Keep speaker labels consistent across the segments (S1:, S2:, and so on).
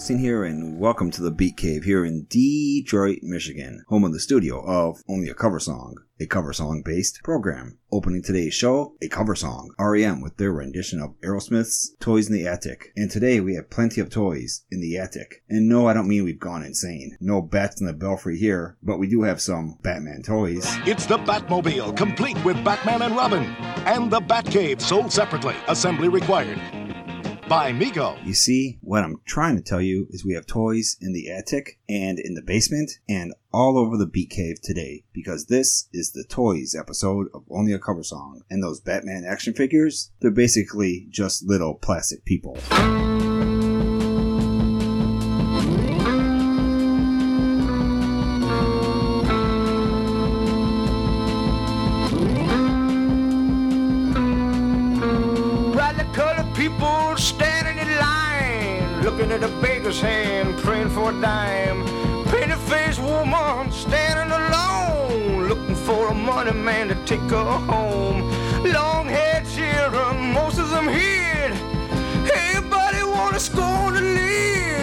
S1: Augustine here, and welcome to the Beat Cave here in Detroit, Michigan, home of the studio of Only a Cover Song, a cover song based program. Opening today's show, a cover song, REM with their rendition of Aerosmith's Toys in the Attic. And today we have plenty of toys in the attic. And no, I don't mean we've gone insane. No bats in the belfry here, but we do have some Batman toys.
S2: It's the Batmobile, complete with Batman and Robin. And the Batcave, sold separately. Assembly required. By Mego.
S1: You see, what I'm trying to tell you is we have toys in the attic and in the basement and all over the Beat Cave today because this is the toys episode of Only a Cover Song. And those Batman action figures, they're basically just little plastic people.
S3: For a dime. Painted faced woman standing alone, looking for a money man to take her home. Long haired children, most of them hid. Everybody wanna score the lead.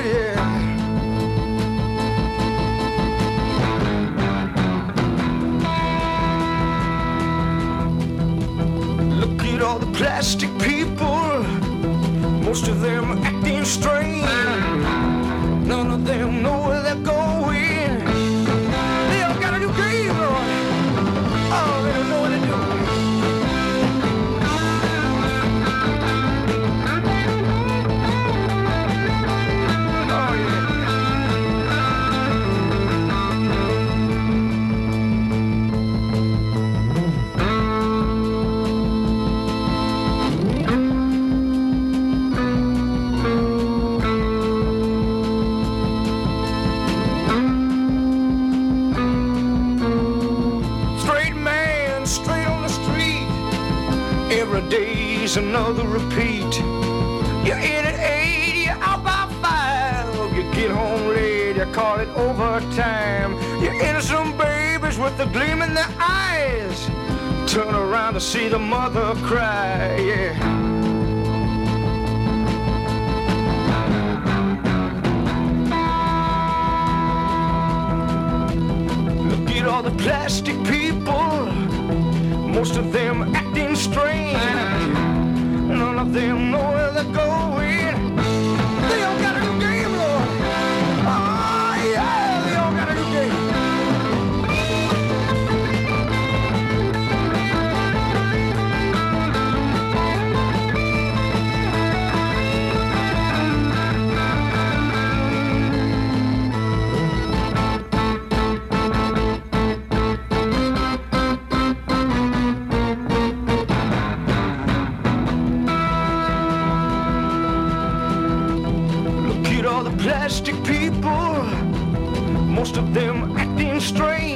S3: Yeah. Look at all the plastic people, most of them acting strange. None of them know where they're going. Another repeat. You're in at eight, you're out by five. You get home late, you call it overtime. You're innocent babies with the gleam in their eyes. Turn around to see the mother cry, yeah. All the plastic people, most of them acting strange. None of them know where they're going. Most of them acting strange.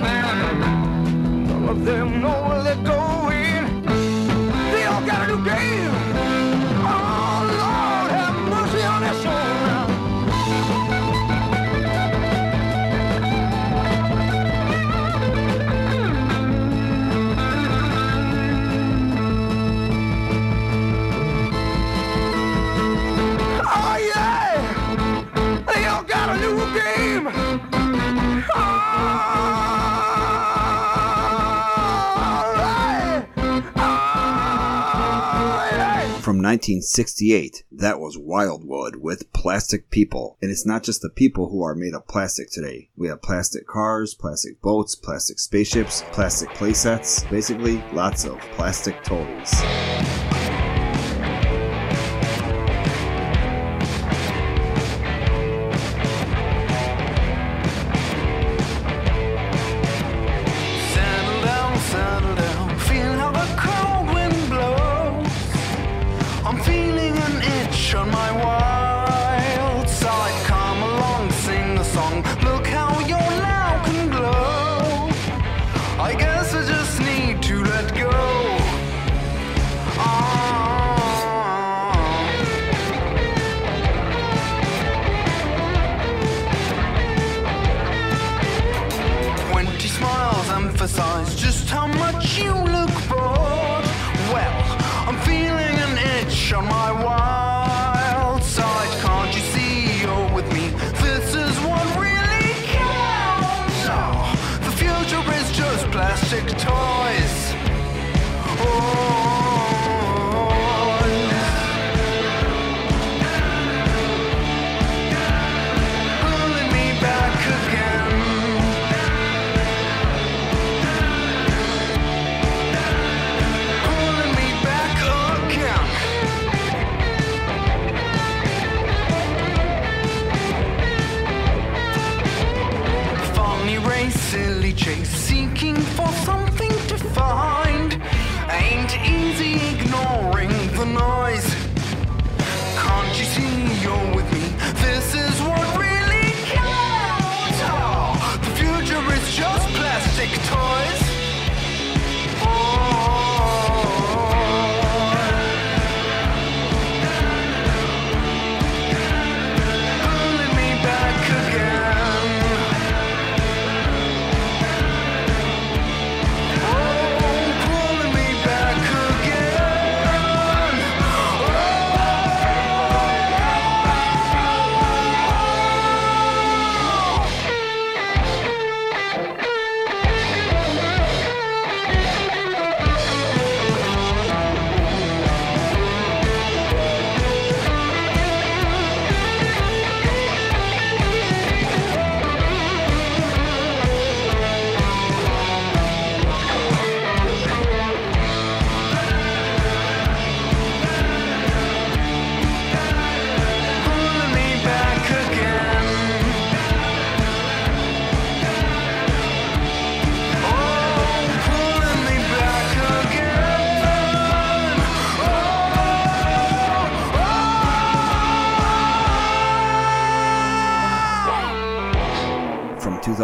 S1: 1968, that was Wildwood with Plastic People. And it's not just the people who are made of plastic today. We have plastic cars, plastic boats, plastic spaceships, plastic playsets, basically lots of plastic toys.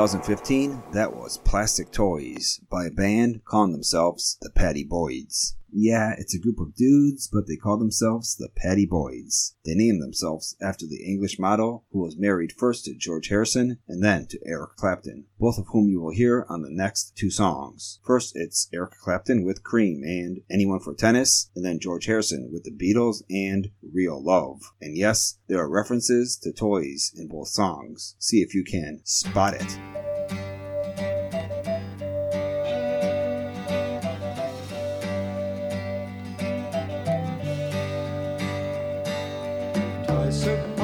S1: 2015, that was Plastic Toys by a band calling themselves the Pattie Boyds. Yeah, it's a group of dudes, but they call themselves the Pattie Boyds. They name themselves after the English model who was married first to George Harrison and then to Eric Clapton, both of whom you will hear on the next two songs. First, it's Eric Clapton with Cream and Anyone for Tennis, and then George Harrison with the Beatles and Real Love. And yes, there are references to toys in both songs. See if you can spot it.
S4: I said.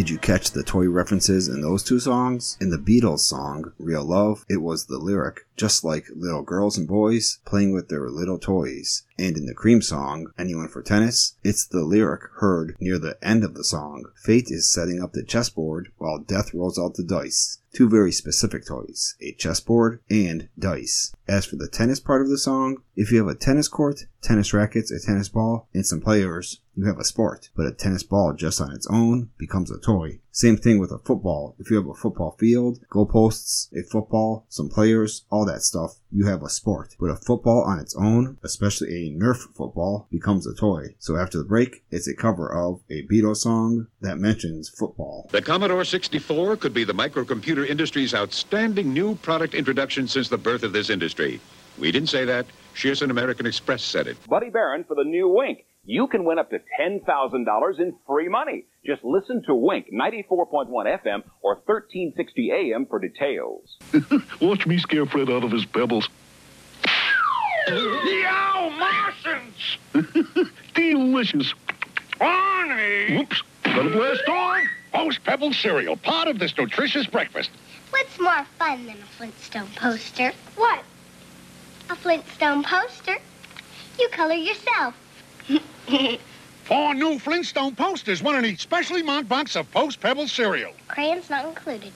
S1: Did you catch the toy references in those two songs? In the Beatles song, Real Love, it was the lyric, just like little girls and boys playing with their little toys. And in the Cream song, Anyone for Tennis, it's the lyric heard near the end of the song. Fate is setting up the chessboard while death rolls out the dice. Two very specific toys, a chessboard and dice. As for the tennis part of the song, if you have a tennis court, tennis rackets, a tennis ball, and some players, you have a sport. But a tennis ball just on its own becomes a toy. Same thing with a football. If you have a football field, goalposts, a football, some players, all that stuff, you have a sport. But a football on its own, especially a Nerf football, becomes a toy. So after the break, it's a cover of a Beatles song that mentions football.
S5: The Commodore 64 could be the microcomputer industry's outstanding new product introduction since the birth of this industry. We didn't say that. Shearson American Express said it.
S6: Buddy Barron for the new Wink. You can win up to $10,000 in free money. Just listen to Wink 94.1 FM or 1360 AM for details.
S7: Watch me scare Fred out of his pebbles.
S3: Yo, Martians!
S7: Delicious.
S3: Barney!
S7: Whoops. Got a blast on.
S5: Post Pebble cereal, part of this nutritious breakfast.
S8: What's more fun than a Flintstone poster? What? A Flintstone poster? You color yourself.
S5: Four new Flintstone posters, one in each specially marked box of Post Pebble cereal.
S8: Crayons not included.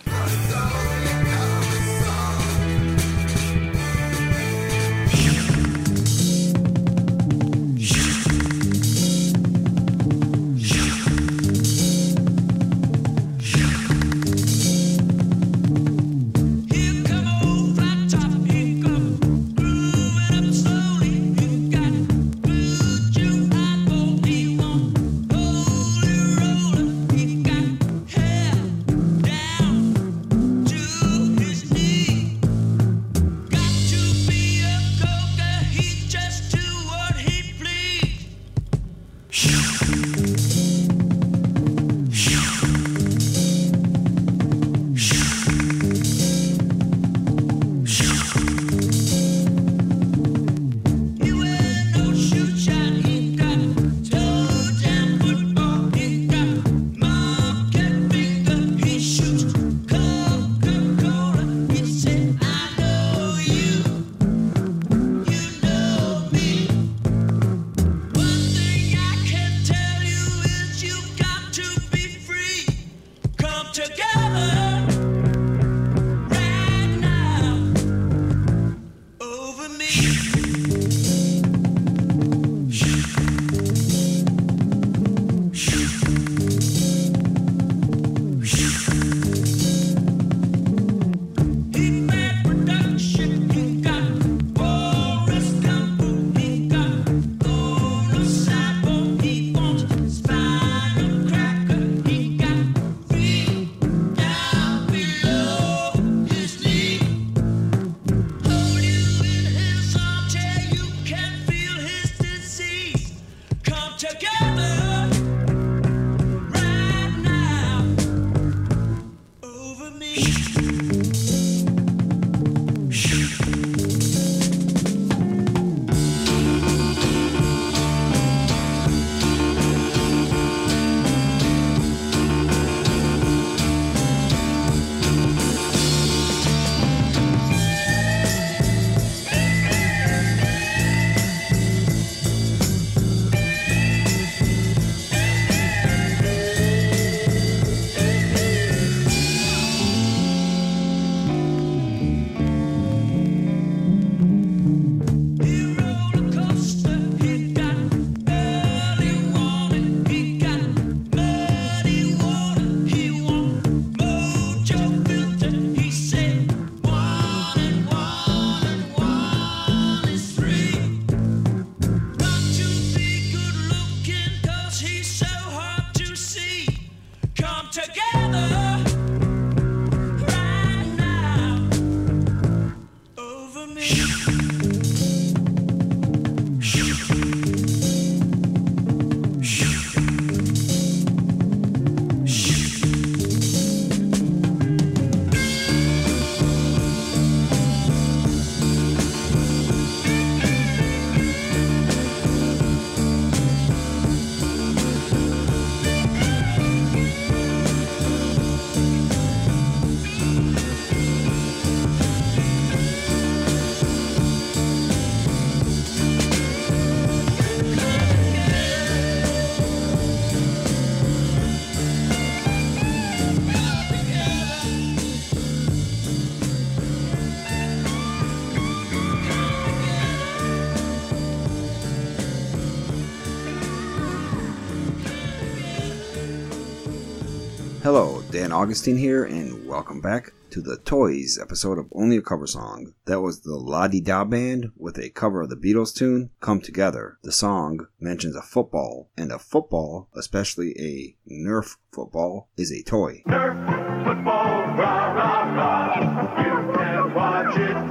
S1: Augustine here, and welcome back to the Toys episode of Only a Cover Song. That was the La-De-Da Band with a cover of the Beatles tune, Come Together. The song mentions a football, and a football, especially a Nerf football, is a toy.
S9: Football, rah, rah, rah. You can watch it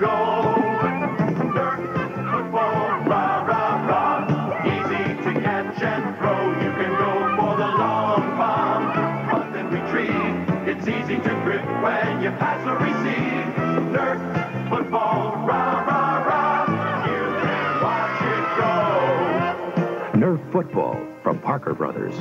S9: Football
S6: from Parker Brothers.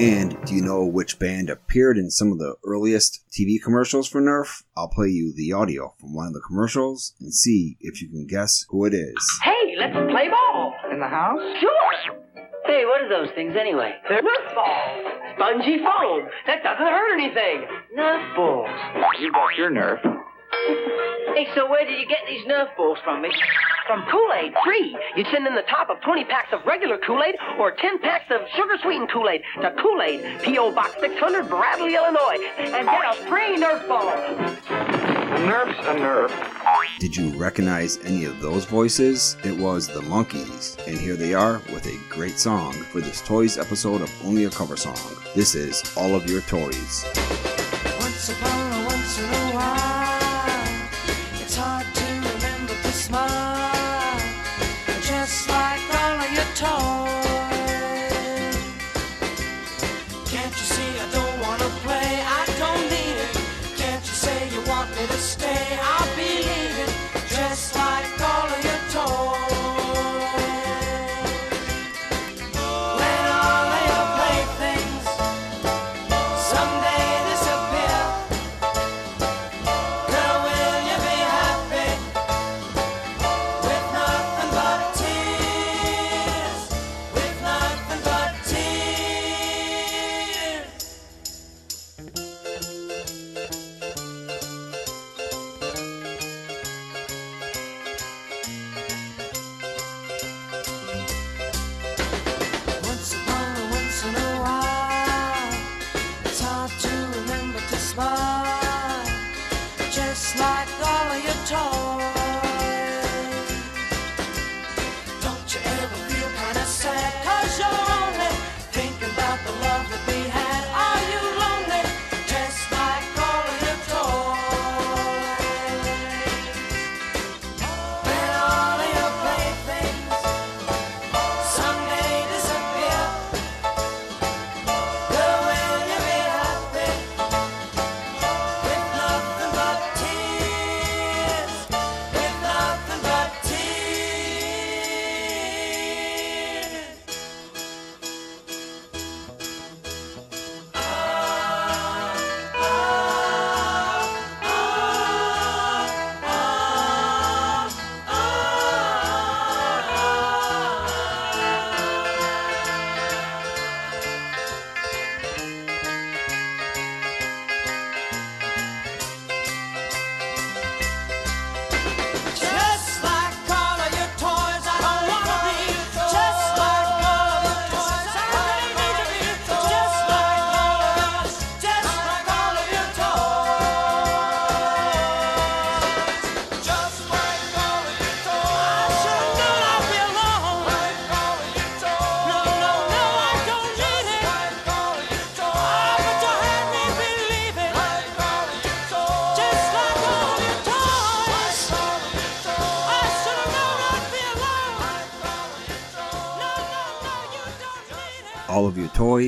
S1: And do you know which band appeared in some of the earliest TV commercials for Nerf? I'll play you the audio from one of the commercials and see if you can guess who it is.
S10: Hey, let's play ball.
S11: In the house?
S10: Sure.
S11: Hey, what are those things anyway?
S10: They're Nerf balls. Spongy foam. That doesn't hurt anything.
S11: Nerf balls.
S6: You got your Nerf.
S11: Hey, so where did you get these Nerf balls from, Miss?
S10: From Kool-Aid, free. You send in the top of 20 packs of regular Kool-Aid or 10 packs of sugar-sweetened Kool-Aid to Kool-Aid, P.O. Box 600, Bradley, Illinois, and get a free Nerf ball.
S6: A Nerf's a Nerf.
S1: Did you recognize any of those voices? It was the Monkees, and here they are with a great song for this Toys episode of Only a Cover Song. This is
S9: All of Your Toys.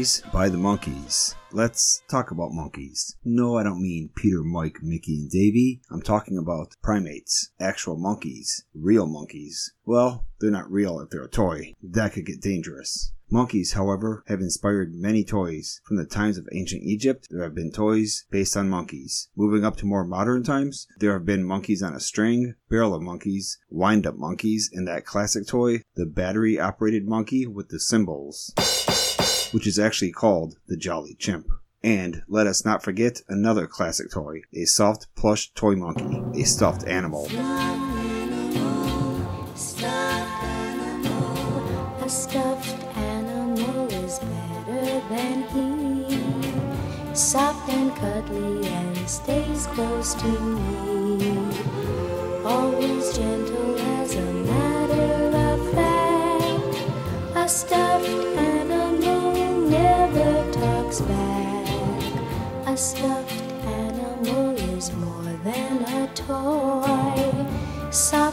S1: By the Monkees. Let's talk about monkeys. No, I don't mean Peter, Mike, Mickey, and Davy. I'm talking about primates, actual monkeys, real monkeys. Well, they're not real if they're a toy. That could get dangerous. Monkeys, however, have inspired many toys. From the times of ancient Egypt, there have been toys based on monkeys. Moving up to more modern times, there have been monkeys on a string, barrel of monkeys, wind up monkeys, and that classic toy, the battery operated monkey with the cymbals which is actually called the Jolly Chimp. And let us not forget another classic toy, a soft plush toy monkey, a stuffed animal.
S12: stuffed animal is better than he. soft and cuddly and stays close to me. Always gentle talks back. A stuffed animal is more than a toy. Soft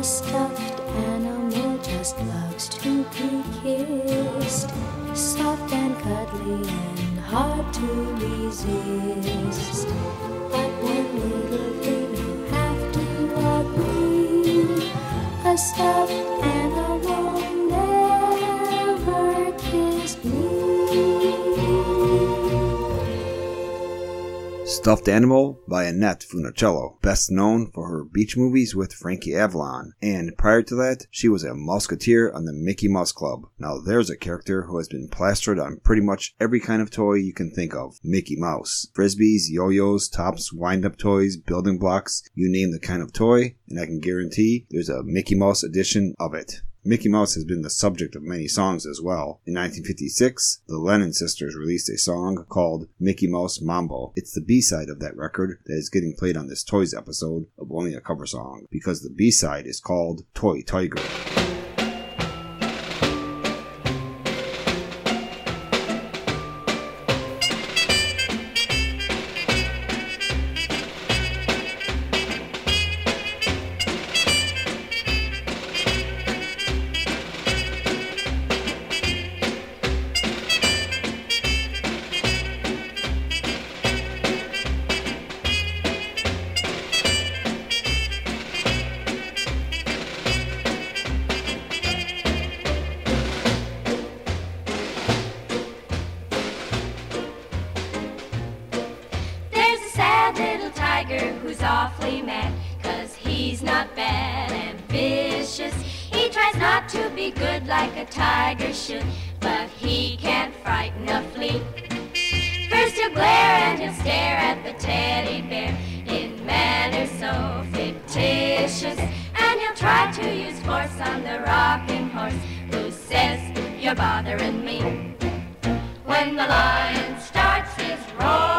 S12: A stuffed animal just loves to be kissed, soft and cuddly and hard to resist. But one little thing you have to agree: a stuffed animal
S1: Stuffed Animal by Annette Funicello, best known for her beach movies with Frankie Avalon, and prior to that, she was a musketeer on the Mickey Mouse Club. Now there's a character who has been plastered on pretty much every kind of toy you can think of. Mickey Mouse. Frisbees, yo-yos, tops, wind-up toys, building blocks, you name the kind of toy, and I can guarantee there's a Mickey Mouse edition of it. Mickey Mouse has been the subject of many songs as well. In 1956, the Lennon sisters released a song called Mickey Mouse Mambo. It's the B-side of that record that is getting played on this Toys episode of Only a Cover Song, because the B-side is called Toy Tiger.
S13: Good like a tiger should, but he can't frighten a flea. First he'll glare and he'll stare at the teddy bear in manner so fictitious. And he'll try to use force on the rocking horse who says, You're bothering me. When the lion starts his roaring,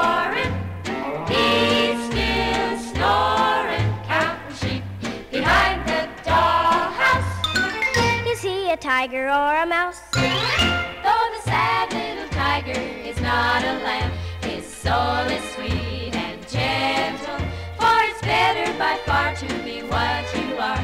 S8: tiger or a mouse?
S13: Though the sad little tiger is not a lamb, his soul is sweet and gentle. For it's better by far to be what you are,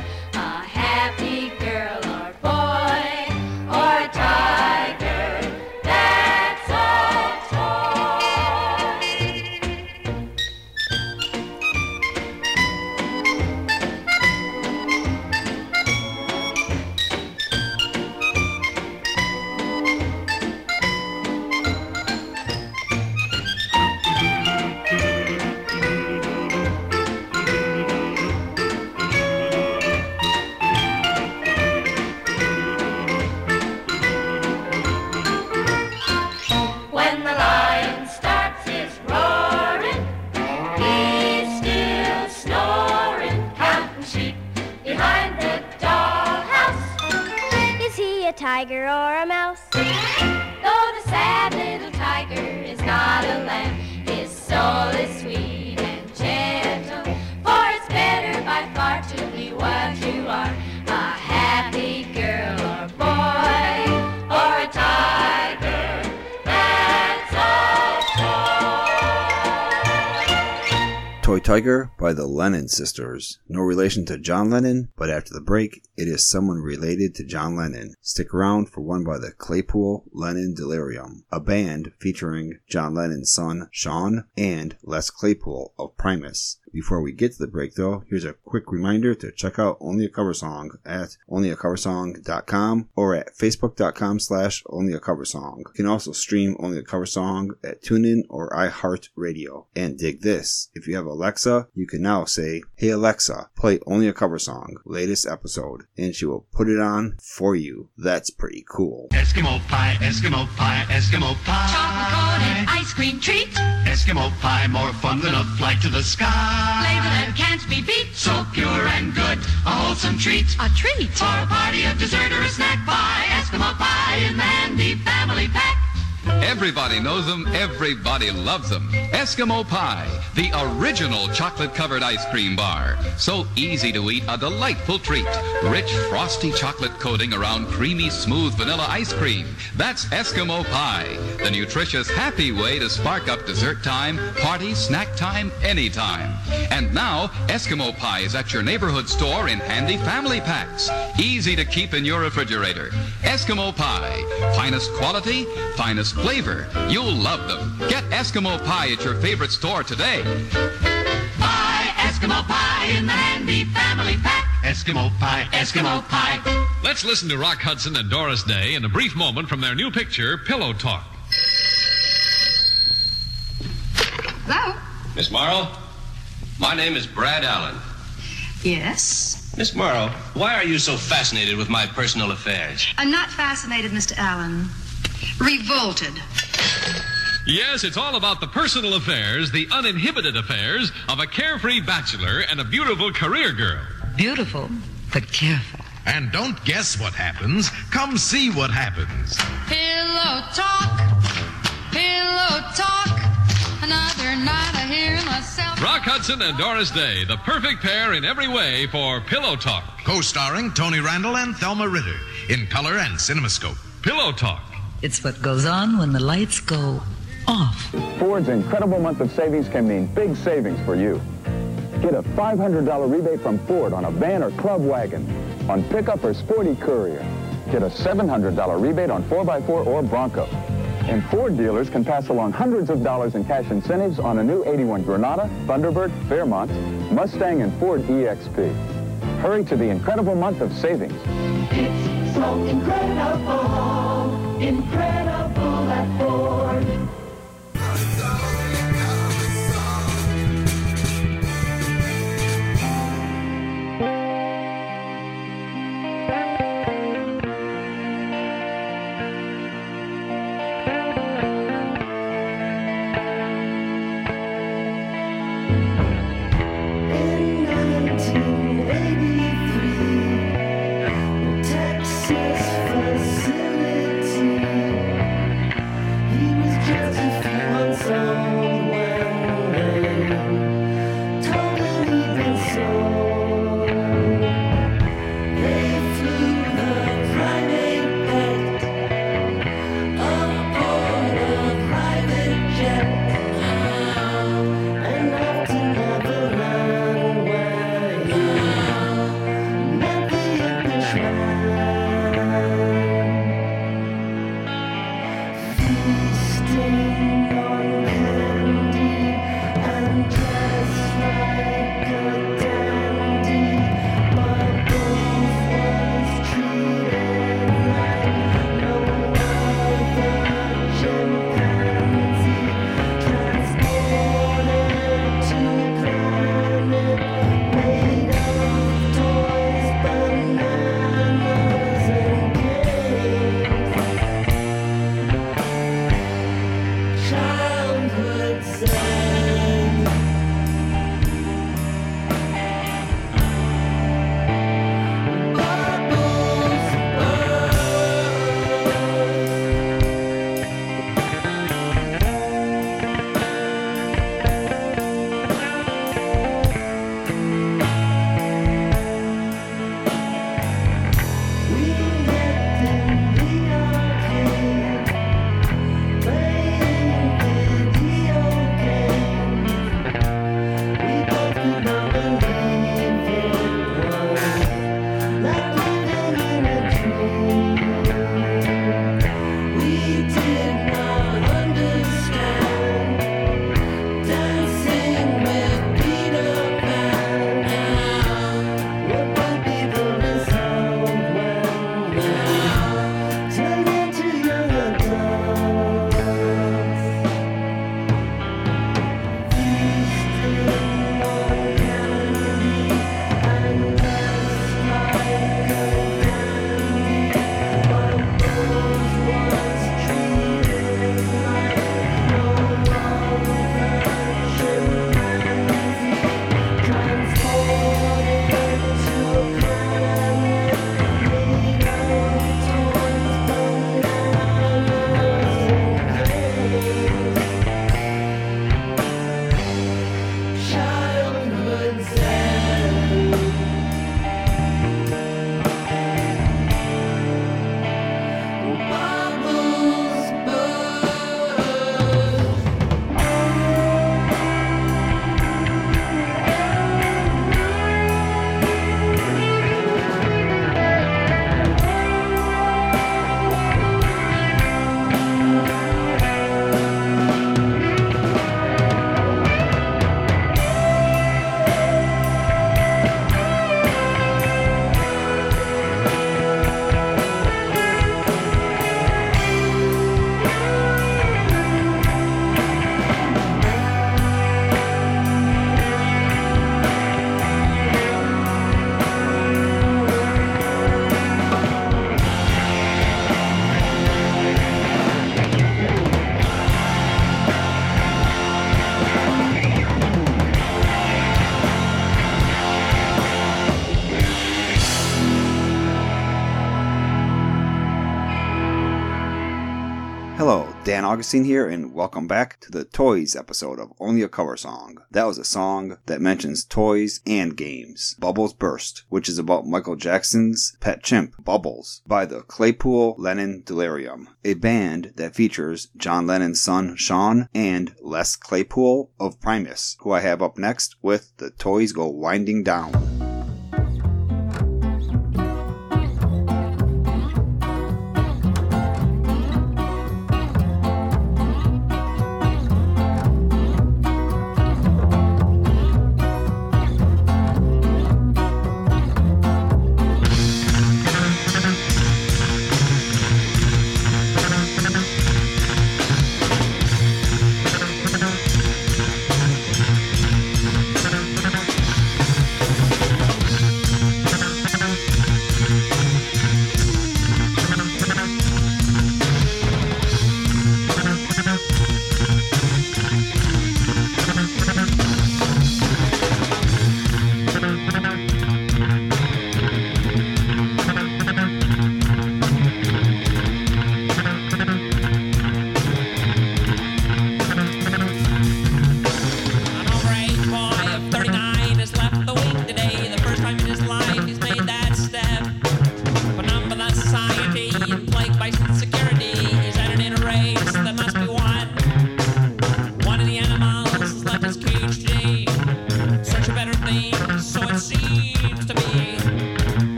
S13: tiger
S8: or a mouse?
S13: Tiger by
S1: the Lennon Sisters. No relation to John Lennon, but after the break, it is someone related to John Lennon. Stick around for one by the Claypool Lennon Delirium, a band featuring John Lennon's son, Sean, and Les Claypool of Primus. Before we get to the break though, here's a quick reminder to check out Only a Cover Song at onlyacoversong.com or at facebook.com slash onlyacoversong. You can also stream Only a Cover Song at TuneIn or iHeartRadio. And dig this, if you have Alexa, you can now say, Hey Alexa, play Only a Cover Song, latest episode, and she will put it on for you. That's pretty cool.
S14: Eskimo pie, Eskimo pie, Eskimo pie.
S15: Chocolate coated ice cream treat.
S14: Eskimo pie, more fun than a flight to the sky.
S15: Flavor that can't be beat.
S14: So pure and good, a wholesome treat.
S15: A treat.
S14: For a party, a dessert, or a snack pie. Eskimo pie in the handy family pack.
S16: Everybody knows them, everybody loves them. Eskimo Pie, the original chocolate covered ice cream bar. So easy to eat, a delightful treat. Rich, frosty chocolate coating around creamy, smooth vanilla ice cream. That's Eskimo Pie, the nutritious, happy way to spark up dessert time, party, snack time, anytime. And now, Eskimo Pie is at your neighborhood store in handy family packs. Easy to keep in your refrigerator. Eskimo Pie, finest quality, finest flavor. You'll love them. Get Eskimo Pie at your favorite store today.
S14: Pie, Eskimo pie in the handy family pack. Eskimo pie, Eskimo pie.
S17: Let's listen to Rock Hudson and Doris Day in a brief moment from their new picture, Pillow Talk.
S18: Hello?
S19: Miss Morrow, my name is Brad Allen.
S18: Yes?
S19: Miss Morrow, why are you so fascinated with my personal affairs?
S18: I'm not fascinated, Mr. Allen. Revolted.
S17: Yes, it's all about the personal affairs, the uninhibited affairs of a carefree bachelor and a beautiful career girl.
S20: Beautiful, but careful.
S21: And don't guess what happens. Come see what happens.
S15: Pillow talk. Pillow talk. Another night I hear myself.
S17: Rock Hudson and Doris Day, the perfect pair in every way for Pillow Talk.
S21: Co-starring Tony Randall and Thelma Ritter in color and cinemascope.
S17: Pillow Talk.
S20: It's what goes on when the lights go off.
S22: Ford's incredible month of savings can mean big savings for you. Get a $500 rebate from Ford on a van or club wagon, on pickup or sporty courier. Get a $700 rebate on 4x4 or Bronco. And Ford dealers can pass along hundreds of dollars in cash incentives on a new 81 Granada, Thunderbird, Fairmont, Mustang, and Ford EXP. Hurry to the incredible month of savings.
S4: It's so incredible, incredible at Ford.
S8: Dan Augustine here, and welcome back to the Toys episode of Only a Cover Song. That was a song that mentions toys and games. Bubbles Burst, which is about Michael Jackson's pet chimp, Bubbles, by the Claypool Lennon Delirium, a band that features John Lennon's son Sean and Les Claypool of Primus, who I have up next with The Toys Go Winding Down.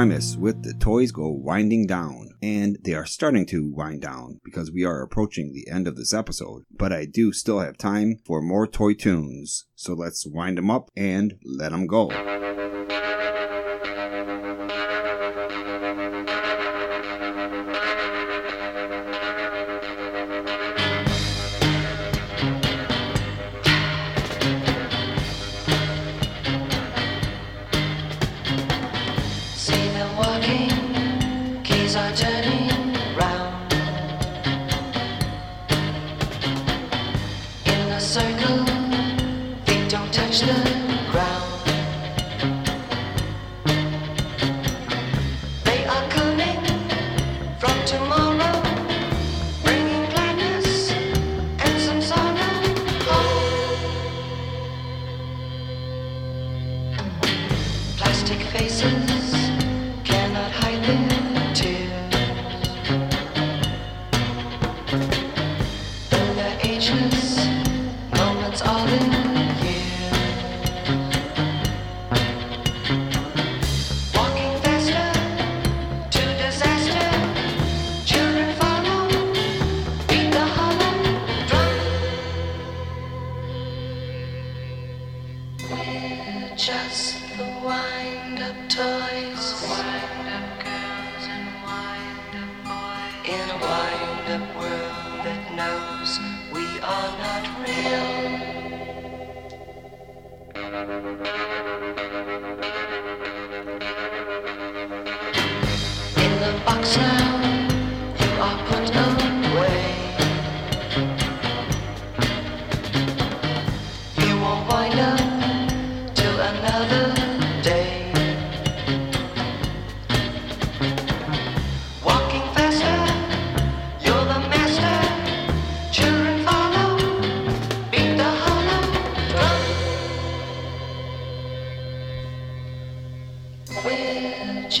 S23: Primus with The Toys Go winding down. And they are starting to wind down because we are approaching the end of this episode. But I do still have time for more toy tunes. So let's wind them up and let them go.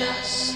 S13: just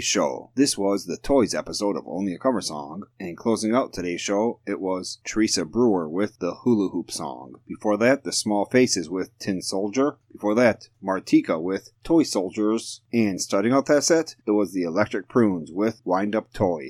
S1: today's show. This was the Toys episode of Only a Cover Song, and closing out today's show, it was Teresa Brewer with the Hula Hoop song. Before that, the Small Faces with Tin Soldier. Before that, Martika with Toy Soldiers. And starting out that set, it was the Electric Prunes with Wind Up Toy.